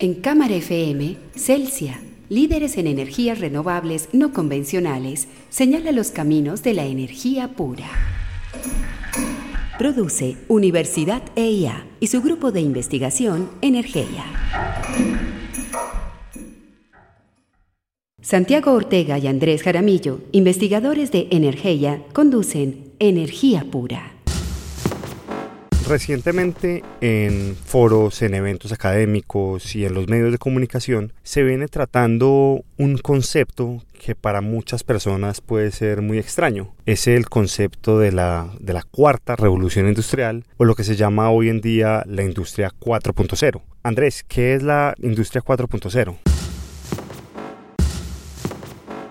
En Cámara FM, Celsia, líderes en energías renovables no convencionales, señala los caminos de la energía pura. Produce Universidad EIA y su grupo de investigación Energía. Santiago Ortega y Andrés Jaramillo, investigadores de Energía, conducen Energía Pura. Recientemente en foros, en eventos académicos y en los medios de comunicación se viene tratando un concepto que para muchas personas puede ser muy extraño. Es el concepto de la, de la cuarta revolución industrial o lo que se llama hoy en día la industria 4.0. Andrés, ¿qué es la industria 4.0?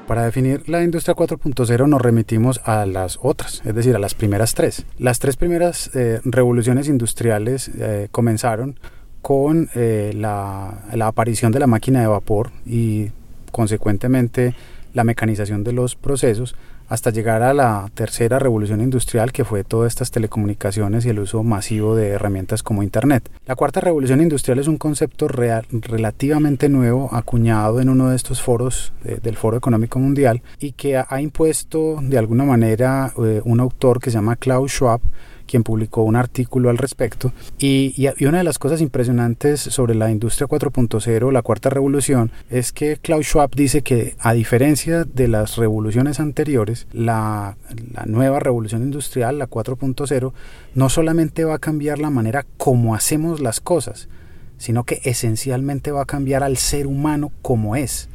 Para definir la industria 4.0 nos remitimos a las otras, es decir, a las primeras tres. Las tres primeras eh, revoluciones industriales eh, comenzaron con eh, la, la aparición de la máquina de vapor y consecuentemente la mecanización de los procesos hasta llegar a la tercera revolución industrial que fue todas estas telecomunicaciones y el uso masivo de herramientas como Internet. La cuarta revolución industrial es un concepto real, relativamente nuevo acuñado en uno de estos foros del Foro Económico Mundial y que ha, impuesto de alguna manera eh, un autor que se llama Klaus Schwab quien publicó un artículo al respecto. Y, y, una de las cosas impresionantes sobre la industria 4.0, la cuarta revolución, es que Klaus Schwab dice que a diferencia de las revoluciones anteriores, la, la nueva revolución industrial, la 4.0, no solamente va a cambiar la manera como hacemos las cosas, sino que esencialmente va a cambiar al ser humano como es.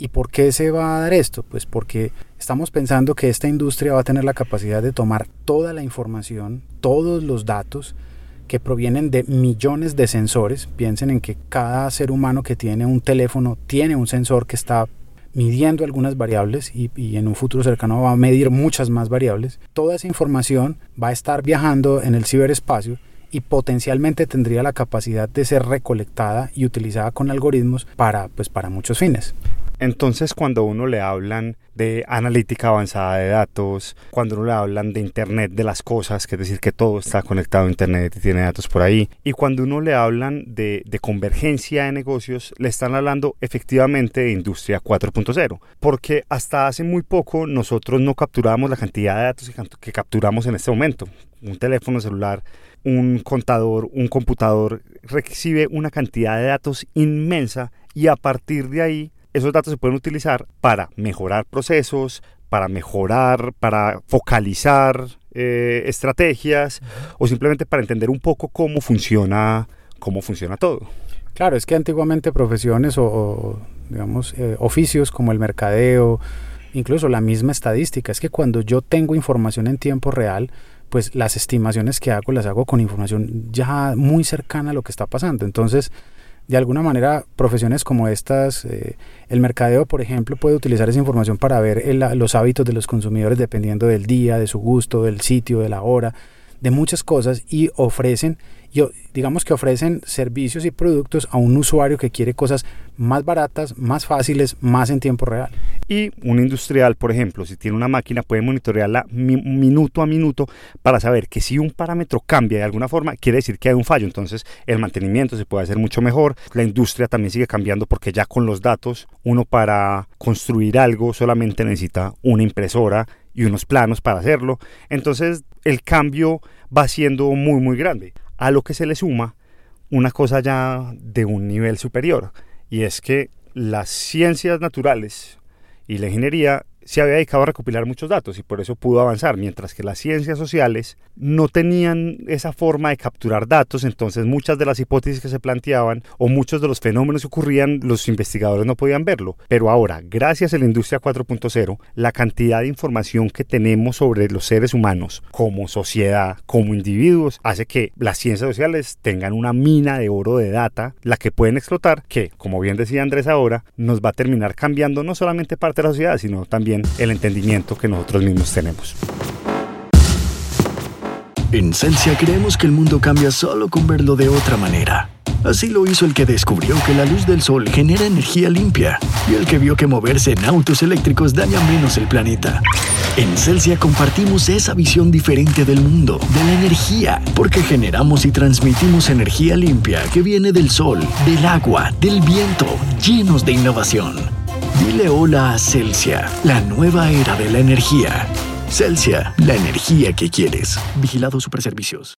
¿Y por qué se va a dar esto? Pues porque estamos pensando que esta industria va a tener la capacidad de tomar toda la información, todos los datos que provienen de millones de sensores. Piensen en que cada ser humano que tiene un teléfono tiene un sensor que está midiendo algunas variables y, en un futuro cercano va a medir muchas más variables. Toda esa información va a estar viajando en el ciberespacio y potencialmente tendría la capacidad de ser recolectada y utilizada con algoritmos para, pues, para muchos fines. Entonces, cuando uno le hablan de analítica avanzada de datos, cuando uno le hablan de Internet de las cosas, que es decir, que todo está conectado a Internet y tiene datos por ahí, y cuando uno le hablan de, de convergencia de negocios, le están hablando efectivamente de Industria 4.0, porque hasta hace muy poco nosotros no capturábamos la cantidad de datos que capturamos en este momento. Un teléfono celular un contador, un computador recibe una cantidad de datos inmensa y a partir de ahí esos datos se pueden utilizar para mejorar procesos, para mejorar, para focalizar eh, estrategias o simplemente para entender un poco cómo funciona, cómo funciona todo. Claro, es que antiguamente profesiones o, digamos eh, oficios como el mercadeo, incluso la misma estadística, es que cuando yo tengo información en tiempo real, pues las estimaciones que hago las hago con información ya muy cercana a lo que está pasando. Entonces, de alguna manera, profesiones como estas, eh, el mercadeo, por ejemplo, puede utilizar esa información para ver los hábitos de los consumidores dependiendo del día, de su gusto, del sitio, de la hora, de muchas cosas y ofrecen digamos que ofrecen servicios y productos a un usuario que quiere cosas más baratas, más fáciles, más en tiempo real. Y un industrial, por ejemplo, si tiene una máquina, puede monitorearla minuto a minuto para saber que si un parámetro cambia de alguna forma, quiere decir que hay un fallo. Entonces, el mantenimiento se puede hacer mucho mejor. La industria también sigue cambiando porque ya con los datos, uno para construir algo solamente necesita una impresora y unos planos para hacerlo. Entonces, el cambio va siendo muy, muy grande a lo que se le suma una cosa ya de un nivel superior, y es que las ciencias naturales y la ingeniería se había dedicado a recopilar muchos datos y por eso pudo avanzar, mientras que las ciencias sociales no tenían esa forma de capturar datos, entonces muchas de las hipótesis que se planteaban o muchos de los fenómenos que ocurrían, los investigadores no podían verlo. Pero ahora, gracias a la industria 4.0, la cantidad de información que tenemos sobre los seres humanos como sociedad, como individuos, hace que las ciencias sociales tengan una mina de oro de data, la que pueden explotar, que, como bien decía Andrés ahora, nos va a terminar cambiando no solamente parte de la sociedad, sino también el entendimiento que nosotros mismos tenemos. En Celsia creemos que el mundo cambia solo con verlo de otra manera. Así lo hizo el que descubrió que la luz del sol genera energía limpia y el que vio que moverse en autos eléctricos daña menos el planeta. En Celsia compartimos esa visión diferente del mundo, de la energía, porque generamos y transmitimos energía limpia que viene del sol, del agua, del viento, llenos de innovación. Dile hola a Celsia, la nueva era de la energía. Celsia, la energía que quieres. Vigilado Superservicios.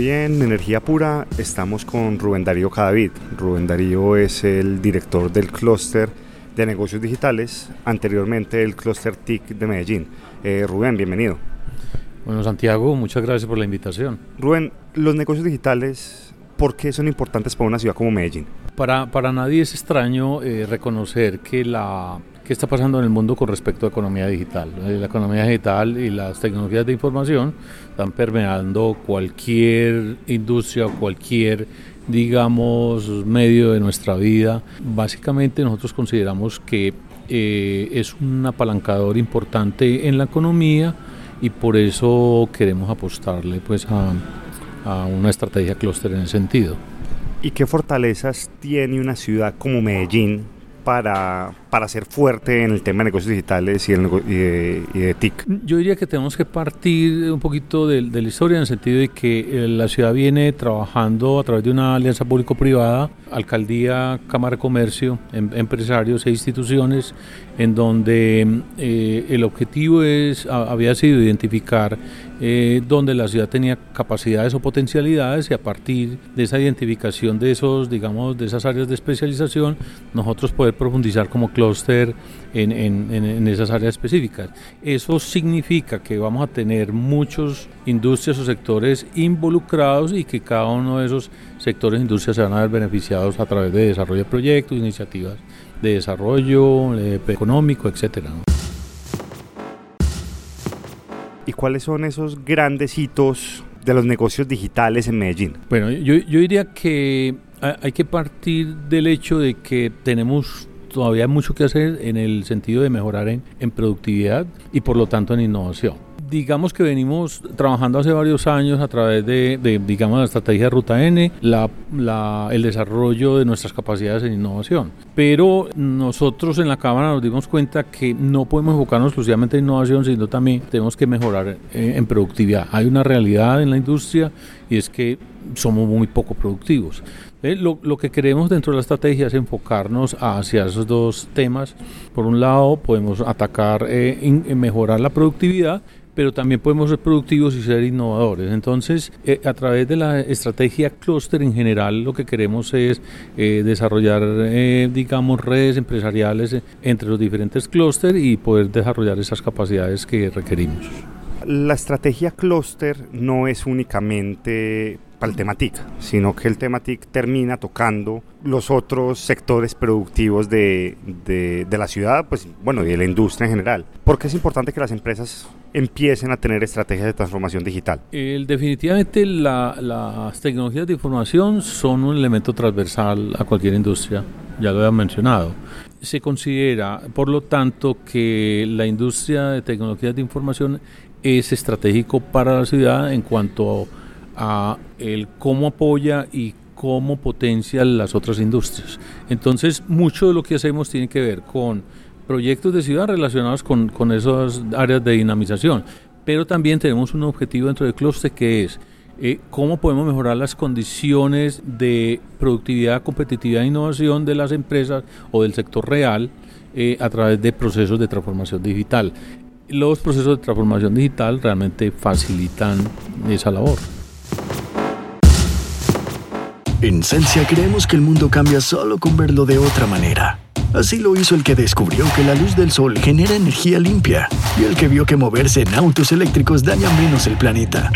Hoy en Energía Pura estamos con Rubén Darío Cadavid. Rubén Darío es el director del clúster de negocios digitales, anteriormente el clúster TIC de Medellín. Eh, Rubén, bienvenido. Bueno, Santiago, muchas gracias por la invitación. Rubén, los negocios digitales, ¿por qué son importantes para una ciudad como Medellín? Para, para nadie es extraño eh, reconocer que la qué está pasando en el mundo con respecto a economía digital. Eh, la economía digital y las tecnologías de información están permeando cualquier industria cualquier, digamos, medio de nuestra vida. Básicamente nosotros consideramos que eh, es un apalancador importante en la economía y por eso queremos apostarle pues a, a una estrategia clúster en ese sentido. ¿Y qué fortalezas tiene una ciudad como Medellín para, para ser fuerte en el tema de negocios digitales y, de, TIC? Yo diría que tenemos que partir un poquito de, la historia en el sentido de que eh, la ciudad viene trabajando a través de una alianza público-privada, alcaldía, Cámara de Comercio, em, empresarios e instituciones, en donde eh, el objetivo es, había sido identificar eh, donde la ciudad tenía capacidades o potencialidades y a partir de esa identificación de esos, digamos, de esas áreas de especialización, nosotros poder profundizar como clúster en, en, esas áreas específicas. Eso significa que vamos a tener muchos industrias o sectores involucrados y que cada uno de esos sectores e industrias se van a ver beneficiados a través de desarrollo de proyectos, iniciativas de desarrollo eh, económico, etcétera. ¿Y cuáles son esos grandes hitos de los negocios digitales en Medellín? Bueno, yo, yo diría que hay que partir del hecho de que tenemos todavía mucho que hacer en el sentido de mejorar en, en productividad y por lo tanto en innovación digamos que venimos trabajando hace varios años a través de, digamos, la estrategia de Ruta N, el desarrollo de nuestras capacidades en innovación. Pero nosotros en la Cámara nos dimos cuenta que no podemos enfocarnos exclusivamente en innovación, sino también tenemos que mejorar eh, en productividad. Hay una realidad en la industria y es que somos muy poco productivos. Eh, lo, que queremos dentro de la estrategia es enfocarnos hacia esos dos temas. Por un lado, podemos atacar, eh, mejorar la productividad pero también podemos ser productivos y ser innovadores. Entonces, eh, a través de la estrategia clúster en general, lo que queremos es eh, desarrollar, eh, digamos, redes empresariales entre los diferentes clústeres y poder desarrollar esas capacidades que requerimos. La estrategia clúster no es únicamente para el tema TIC, sino que el tema TIC termina tocando los otros sectores productivos de, de, la ciudad, pues bueno, y de la industria en general. ¿Por qué es importante que las empresas empiecen a tener estrategias de transformación digital? Definitivamente la, las tecnologías de información son un elemento transversal a cualquier industria, ya lo he mencionado. Se considera, por lo tanto, que la industria de tecnologías de información es estratégico para la ciudad en cuanto a el cómo apoya y cómo potencia las otras industrias. Entonces, mucho de lo que hacemos tiene que ver con proyectos de ciudad relacionados con, con esas áreas de dinamización, pero también tenemos un objetivo dentro del clúster que es eh, cómo podemos mejorar las condiciones de productividad, competitividad e innovación de las empresas o del sector real eh, a través de procesos de transformación digital. Los procesos de transformación digital realmente facilitan esa labor. En Celsia creemos que el mundo cambia solo con verlo de otra manera. Así lo hizo el que descubrió que la luz del sol genera energía limpia y el que vio que moverse en autos eléctricos daña menos el planeta.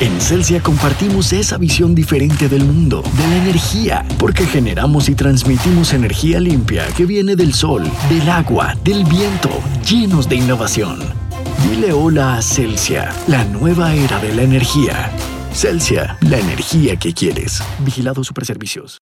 En Celsia compartimos esa visión diferente del mundo, de la energía, porque generamos y transmitimos energía limpia que viene del sol, del agua, del viento, llenos de innovación. Dile hola a Celsia, la nueva era de la energía. Celsia, la energía que quieres. Vigilado Superservicios.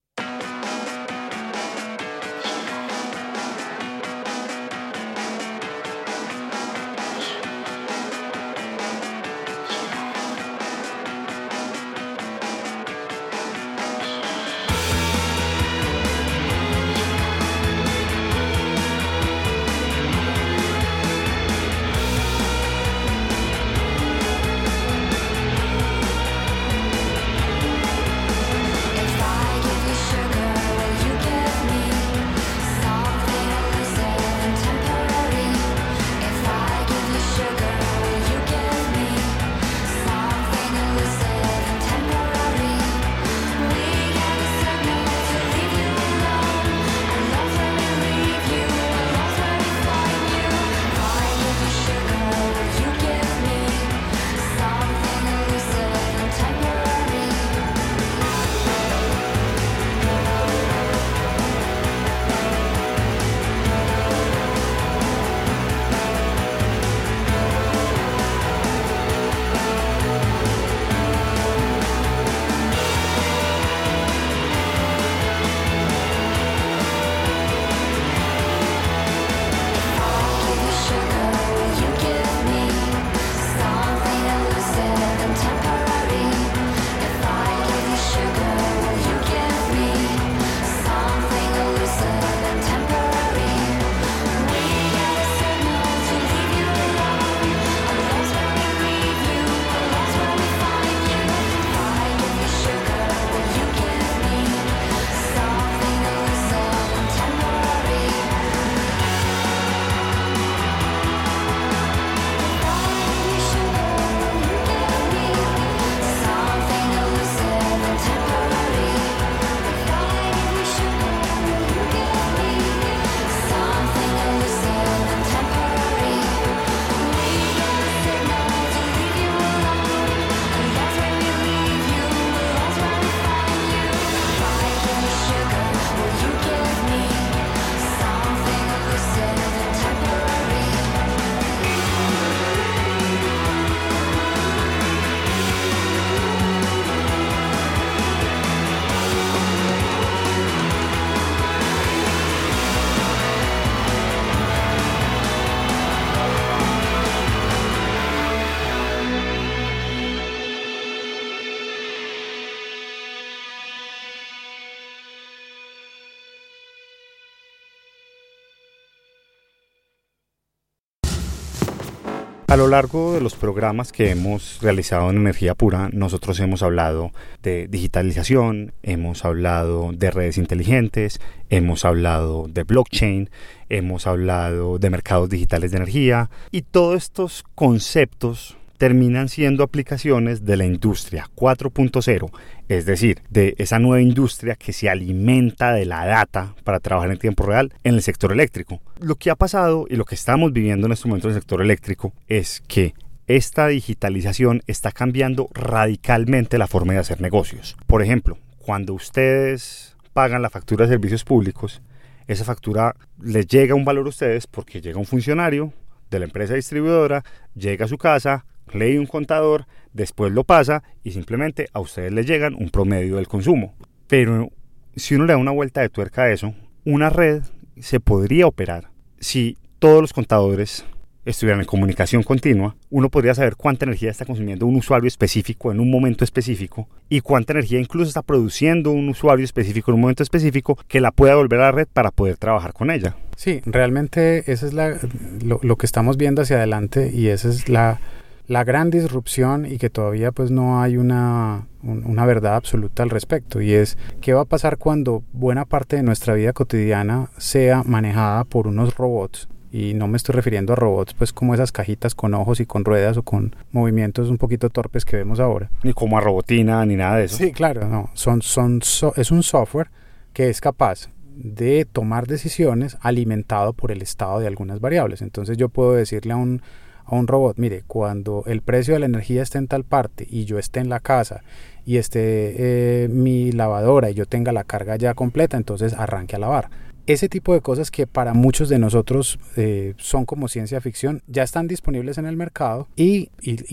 A lo largo de los programas que hemos realizado en Energía Pura, nosotros hemos hablado de digitalización, hemos hablado de redes inteligentes, hemos hablado de blockchain, hemos hablado de mercados digitales de energía y todos estos conceptos terminan siendo aplicaciones de la industria 4.0, es decir, de esa nueva industria que se alimenta de la data para trabajar en tiempo real en el sector eléctrico. Lo que ha pasado y lo que estamos viviendo en este momento en el sector eléctrico es que esta digitalización está cambiando radicalmente la forma de hacer negocios. Por ejemplo, cuando ustedes pagan la factura de servicios públicos, esa factura les llega un valor a ustedes porque llega un funcionario de la empresa distribuidora, llega a su casa, lee un contador, después lo pasa y simplemente a ustedes les llegan un promedio del consumo. Pero si uno le da una vuelta de tuerca a eso, una red se podría operar si todos los contadores estuvieran en comunicación continua, uno podría saber cuánta energía está consumiendo un usuario específico en un momento específico y cuánta energía incluso está produciendo un usuario específico en un momento específico que la pueda volver a la red para poder trabajar con ella. Sí, realmente eso es la, lo, lo que estamos viendo hacia adelante y esa es la, la gran disrupción y que todavía pues no hay una, una verdad absoluta al respecto y es qué va a pasar cuando buena parte de nuestra vida cotidiana sea manejada por unos robots y no me estoy refiriendo a robots pues como esas cajitas con ojos y con ruedas o con movimientos un poquito torpes que vemos ahora. Ni como a robotina ni nada de eso. Sí, claro, no, son, son, es un software que es capaz de tomar decisiones alimentado por el estado de algunas variables. Entonces yo puedo decirle a un a un robot, mire, cuando el precio de la energía esté en tal parte y yo esté en la casa y esté eh, mi lavadora y yo tenga la carga ya completa, entonces arranque a lavar. Ese tipo de cosas que para muchos de nosotros eh, son como ciencia ficción ya están disponibles en el mercado y,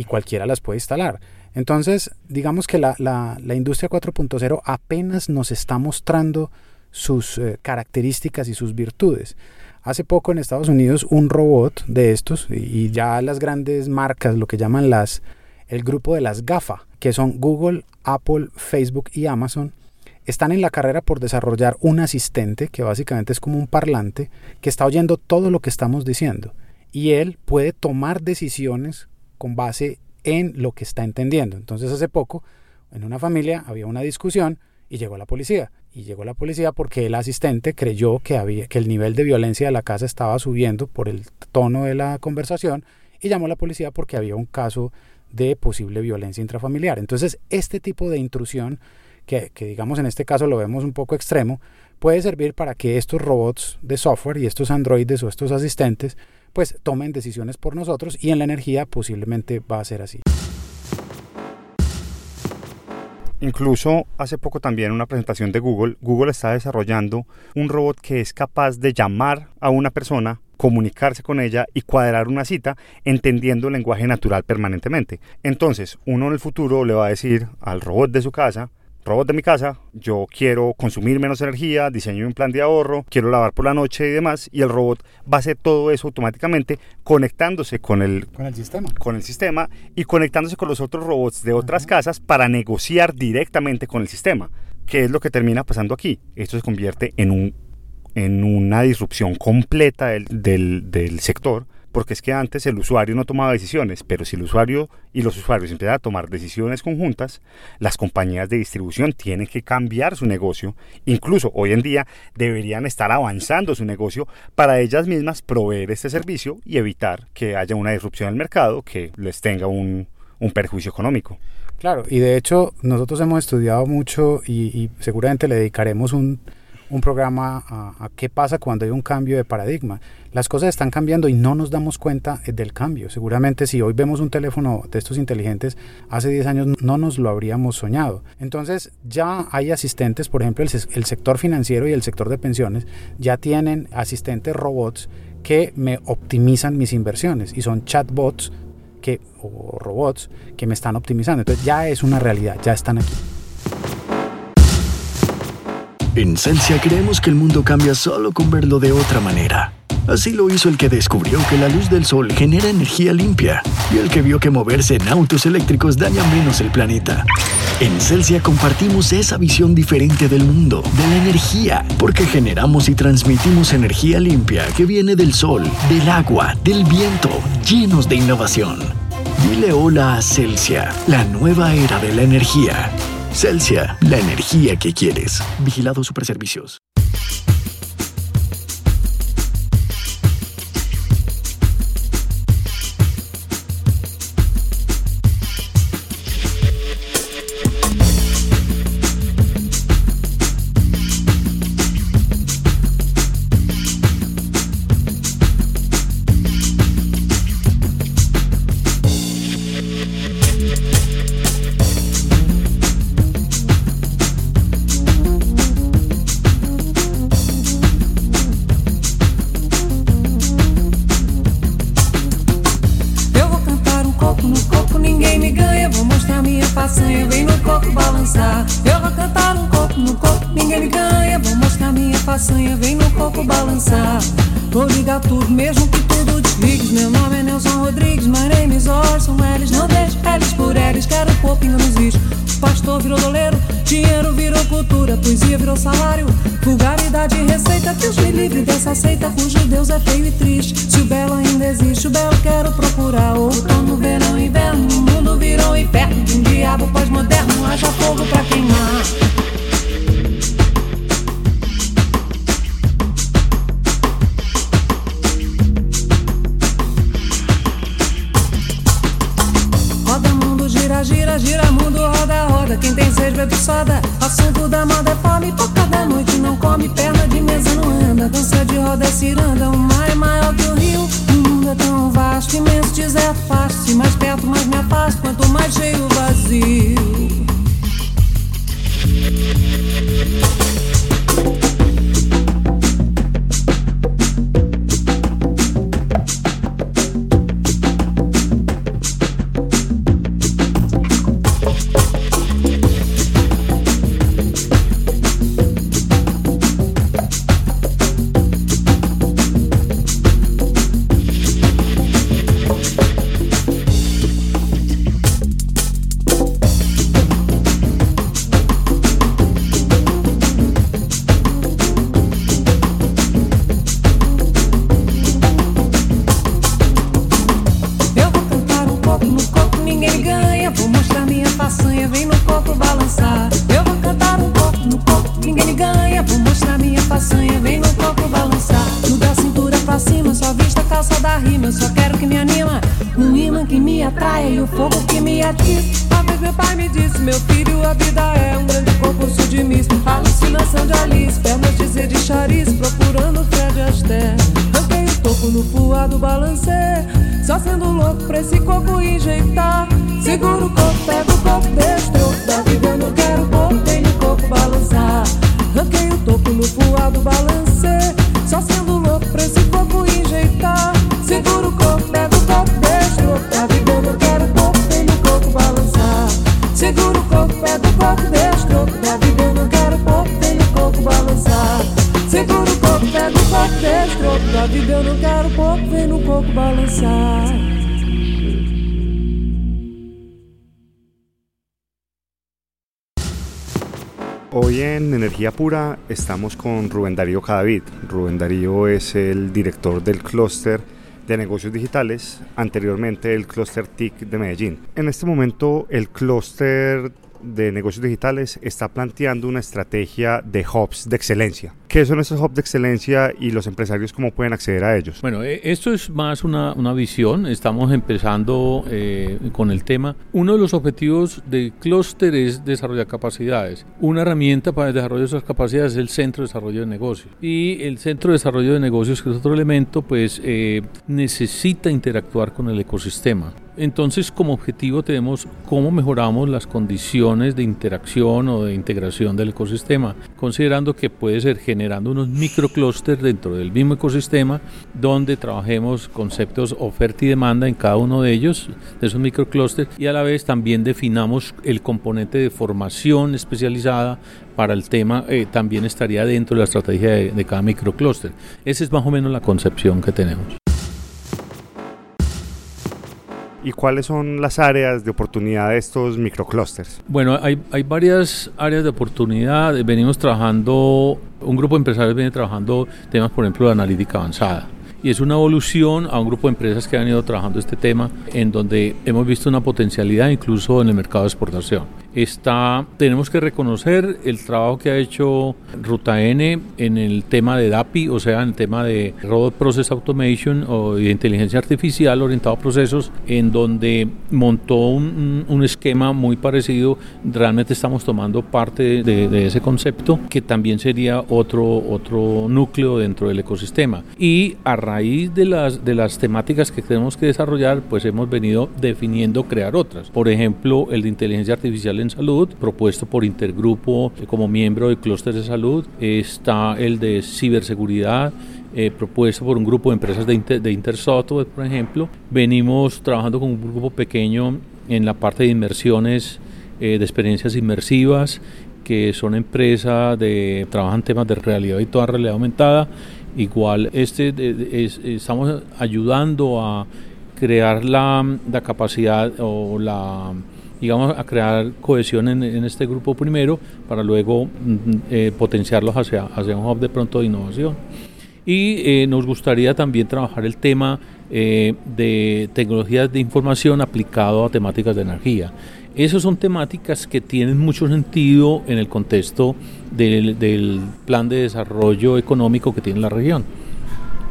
cualquiera las puede instalar. Entonces, digamos que la, industria 4.0 apenas nos está mostrando sus eh, características y sus virtudes. Hace poco en Estados Unidos un robot de estos y ya las grandes marcas, lo que llaman las el grupo de las GAFA, que son Google, Apple, Facebook y Amazon, están en la carrera por desarrollar un asistente que básicamente es como un parlante que está oyendo todo lo que estamos diciendo y él puede tomar decisiones con base en lo que está entendiendo. Entonces hace poco en una familia había una discusión y llegó la policía y llegó la policía porque el asistente creyó que, había, que el nivel de violencia de la casa estaba subiendo por el tono de la conversación y llamó a la policía porque había un caso de posible violencia intrafamiliar. Entonces, este tipo de intrusión, que, que digamos en este caso lo vemos un poco extremo, puede servir para que estos robots de software y estos androides o estos asistentes pues tomen decisiones por nosotros y en la energía posiblemente va a ser así. Incluso hace poco también una presentación de Google, Google está desarrollando un robot que es capaz de llamar a una persona comunicarse con ella y cuadrar una cita entendiendo el lenguaje natural permanentemente. Entonces, uno en el futuro le va a decir al robot de su casa, robot de mi casa, yo quiero consumir menos energía, diseño un plan de ahorro, quiero lavar por la noche y demás, y el robot va a hacer todo eso automáticamente conectándose con el, con el sistema. Con el sistema y conectándose con los otros robots de otras casas para negociar directamente con el sistema. ¿Qué es lo que termina pasando aquí? Esto se convierte en, un, en una disrupción completa del, del, del sector porque es que antes el usuario no tomaba decisiones, pero si el usuario y los usuarios empiezan a tomar decisiones conjuntas, las compañías de distribución tienen que cambiar su negocio, incluso hoy en día deberían estar avanzando su negocio para ellas mismas proveer este servicio y evitar que haya una disrupción del mercado que les tenga un, perjuicio económico. Claro, y de hecho nosotros hemos estudiado mucho y seguramente le dedicaremos un, un programa a, qué pasa cuando hay un cambio de paradigma. Las cosas están cambiando y no nos damos cuenta eh, del cambio. Seguramente si hoy vemos un teléfono de estos inteligentes, hace 10 años no nos lo habríamos soñado. Entonces ya hay asistentes, por ejemplo, el, sector financiero y el sector de pensiones ya tienen asistentes robots que me optimizan mis inversiones y son chatbots que, o robots que me están optimizando. Entonces ya es una realidad, ya están aquí. En Sensia creemos que el mundo cambia solo con verlo de otra manera. Así lo hizo el que descubrió que la luz del sol genera energía limpia y el que vio que moverse en autos eléctricos daña menos el planeta. En Celsia compartimos esa visión diferente del mundo, de la energía, porque generamos y transmitimos energía limpia que viene del sol, del agua, del viento, llenos de innovación. Dile hola a Celsia, la nueva era de la energía. Celsia, la energía que quieres. Vigilado Superservicios. Vou mostrar minha façanha, vem no coco balançar. Eu vou cantar um coco no coco, ninguém me ganha. Vou mostrar minha façanha, vem no coco balançar. Vou ligar tudo, mesmo que tudo desligue. Meu nome é Nelson Rodrigues, my name is Orson Welles. Não deixo eles por eles, quero um pouquinho nos is. Pastor virou doleiro, dinheiro virou cultura, poesia virou salário, vulgaridade e receita. Deus me livre dessa seita, cujo Deus é feio e triste. Se o belo ainda existe, o belo quero procurar. Outono, verão, inverno, o mundo virou inferno. Um diabo pós-moderno, haja fogo pra queimar. mesmo é. Assunto da moda é fome, Toca da noite não come. Perna de mesa não anda, dança de roda é ciranda. O mar é maior que o rio, o mundo é tão vasto, imenso deserto fácil. Mais perto, mais me afasto, quanto mais cheio vazio. pai me disse, meu filho, a vida é um grande concurso de miss. Alucinação de Alice, pernas de zé de chariz, procurando Fred Astaire. Ranquei o toco no fuá do balancê, só sendo louco pra esse coco enjeitar. Seguro o corpo, pego o corpo, deixo troco da vida, não quero pouco, tem de coco balançar. Ranquei o toco no fuá do balancê, só sendo louco pra esse coco enjeitar. Seguro o corpo. Hoy en Energía Pura estamos con Rubén Darío Cadavid. Rubén Darío es el director del clúster de negocios digitales, anteriormente el clúster TIC de Medellín. En este momento el clúster de negocios digitales está planteando una estrategia de hubs de excelencia. ¿Qué son esos hubs de excelencia y los empresarios cómo pueden acceder a ellos? Bueno, e, esto es más una, una visión. Estamos empezando eh, con el tema. Uno de los objetivos de Cluster es desarrollar capacidades. Una herramienta para el desarrollo de esas capacidades es el Centro de Desarrollo de Negocios. Y el Centro de Desarrollo de Negocios, que es otro elemento, pues eh, necesita interactuar con el ecosistema. Entonces, como objetivo tenemos cómo mejoramos las condiciones de interacción o de integración del ecosistema, considerando que puede ser generando unos microclústeres dentro del mismo ecosistema, donde trabajemos conceptos oferta y demanda en cada uno de ellos, de esos microclústeres, y a la vez también definamos el componente de formación especializada para el tema, eh, también estaría dentro de la estrategia de, de cada microclúster. Esa es más o menos la concepción que tenemos. ¿Y cuáles son las áreas de oportunidad de estos microclusters? Bueno, hay, hay varias áreas de oportunidad. Venimos trabajando, un grupo de empresarios viene trabajando temas, por ejemplo, de analítica avanzada y es una evolución a un grupo de empresas que han ido trabajando este tema en donde hemos visto una potencialidad incluso en el mercado de exportación. Está, tenemos que reconocer el trabajo que ha hecho Ruta N en el tema de DAPI, o sea, en el tema de Robot Process Automation o de inteligencia artificial orientado a procesos, en donde montó un, un esquema muy parecido. Realmente estamos tomando parte de, de, ese concepto, que también sería otro, otro núcleo dentro del ecosistema. Y a raíz de las, de las temáticas que tenemos que desarrollar, pues hemos venido definiendo crear otras. Por ejemplo, el de inteligencia artificial en salud, propuesto por Intergrupo como miembro del clúster de salud. Está el de ciberseguridad, eh, propuesto por un grupo de empresas de, Inter, de Intersoftware, por ejemplo. Venimos trabajando con un grupo pequeño en la parte de inmersiones, eh, de experiencias inmersivas, que son empresas de trabajan temas de realidad y toda realidad aumentada. Igual, este es, estamos ayudando a crear la, la capacidad o la digamos, a crear cohesión en, en, este grupo primero para luego eh, potenciarlos hacia, hacia un hub de pronto de innovación. Y eh, nos gustaría también trabajar el tema eh, de tecnologías de información aplicado a temáticas de energía. Esas son temáticas que tienen mucho sentido en el contexto del, del plan de desarrollo económico que tiene la región.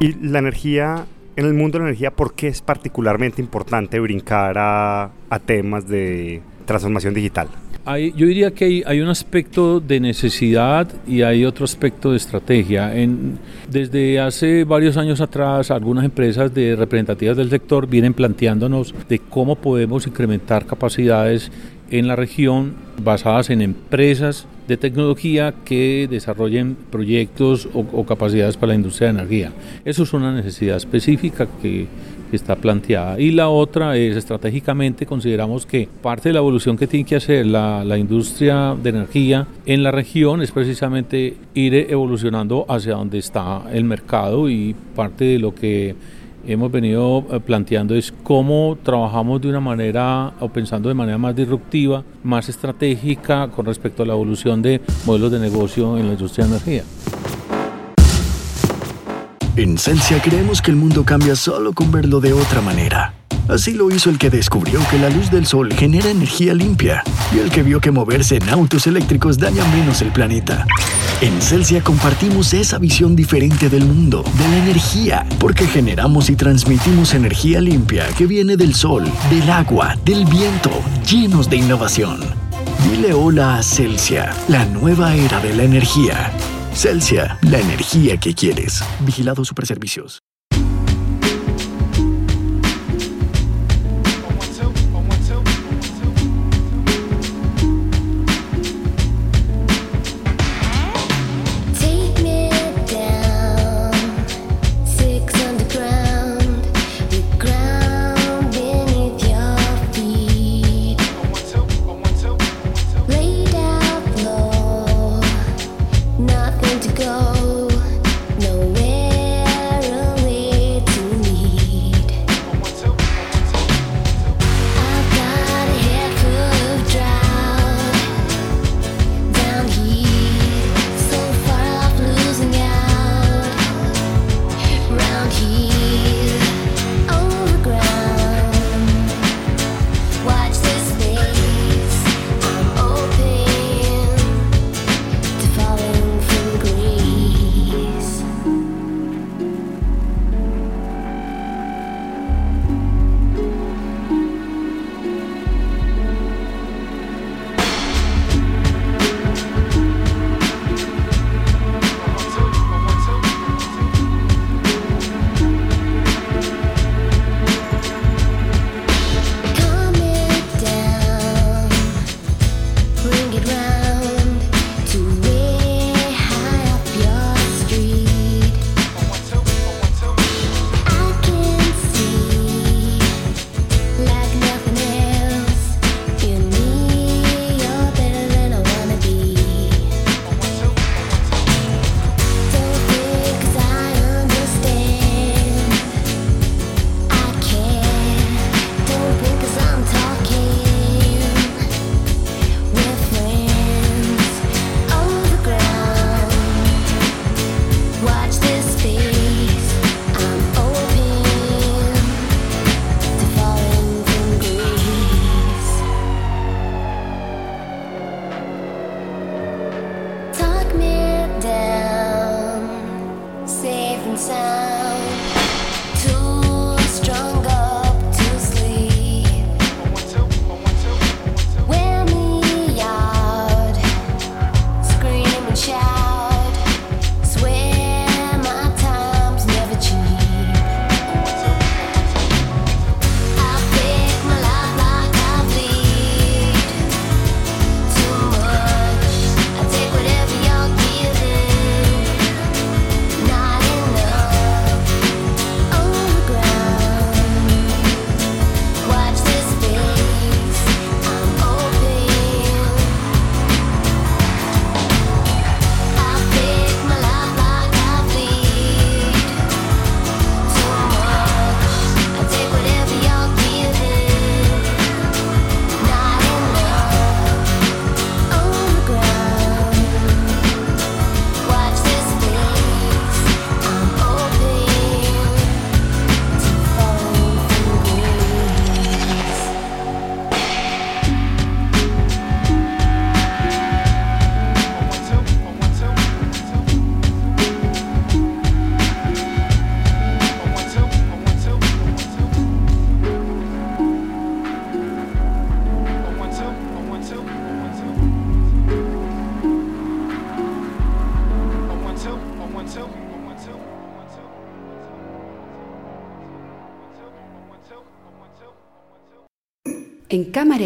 Y la energía en el mundo de la energía, ¿por qué es particularmente importante brincar a, temas de transformación digital? Yo diría que hay, un aspecto de necesidad y hay otro aspecto de estrategia. Desde hace varios años atrás, algunas empresas de representativas del sector vienen planteándonos de cómo podemos incrementar capacidades en la región basadas en empresas de tecnología que desarrollen proyectos o, capacidades para la industria de energía. Eso es una necesidad específica que, está planteada. Y la otra es, estratégicamente, consideramos que parte de la evolución que tiene que hacer la industria de energía en la región es precisamente ir evolucionando hacia donde está el mercado y parte de lo que hemos venido planteando es cómo trabajamos de una manera o pensando de manera más disruptiva, más estratégica con respecto a la evolución de modelos de negocio en la industria de energía. En Celsia creemos que el mundo cambia solo con verlo de otra manera. Así lo hizo el que descubrió que la luz del sol genera energía limpia y el que vio que moverse en autos eléctricos daña menos el planeta. En Celsia compartimos esa visión diferente del mundo, de la energía, porque generamos y transmitimos energía limpia que viene del sol, del agua, del viento, llenos de innovación. Dile hola a Celsia, la nueva era de la energía. Celsia, la energía que quieres. Vigilado Superservicios.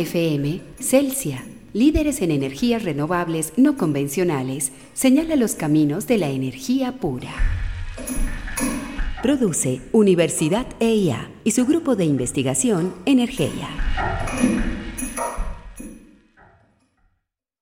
FM, Celsia, líderes en energías renovables no convencionales, señala los caminos de la energía pura. Produce Universidad EIA y su grupo de investigación Energía.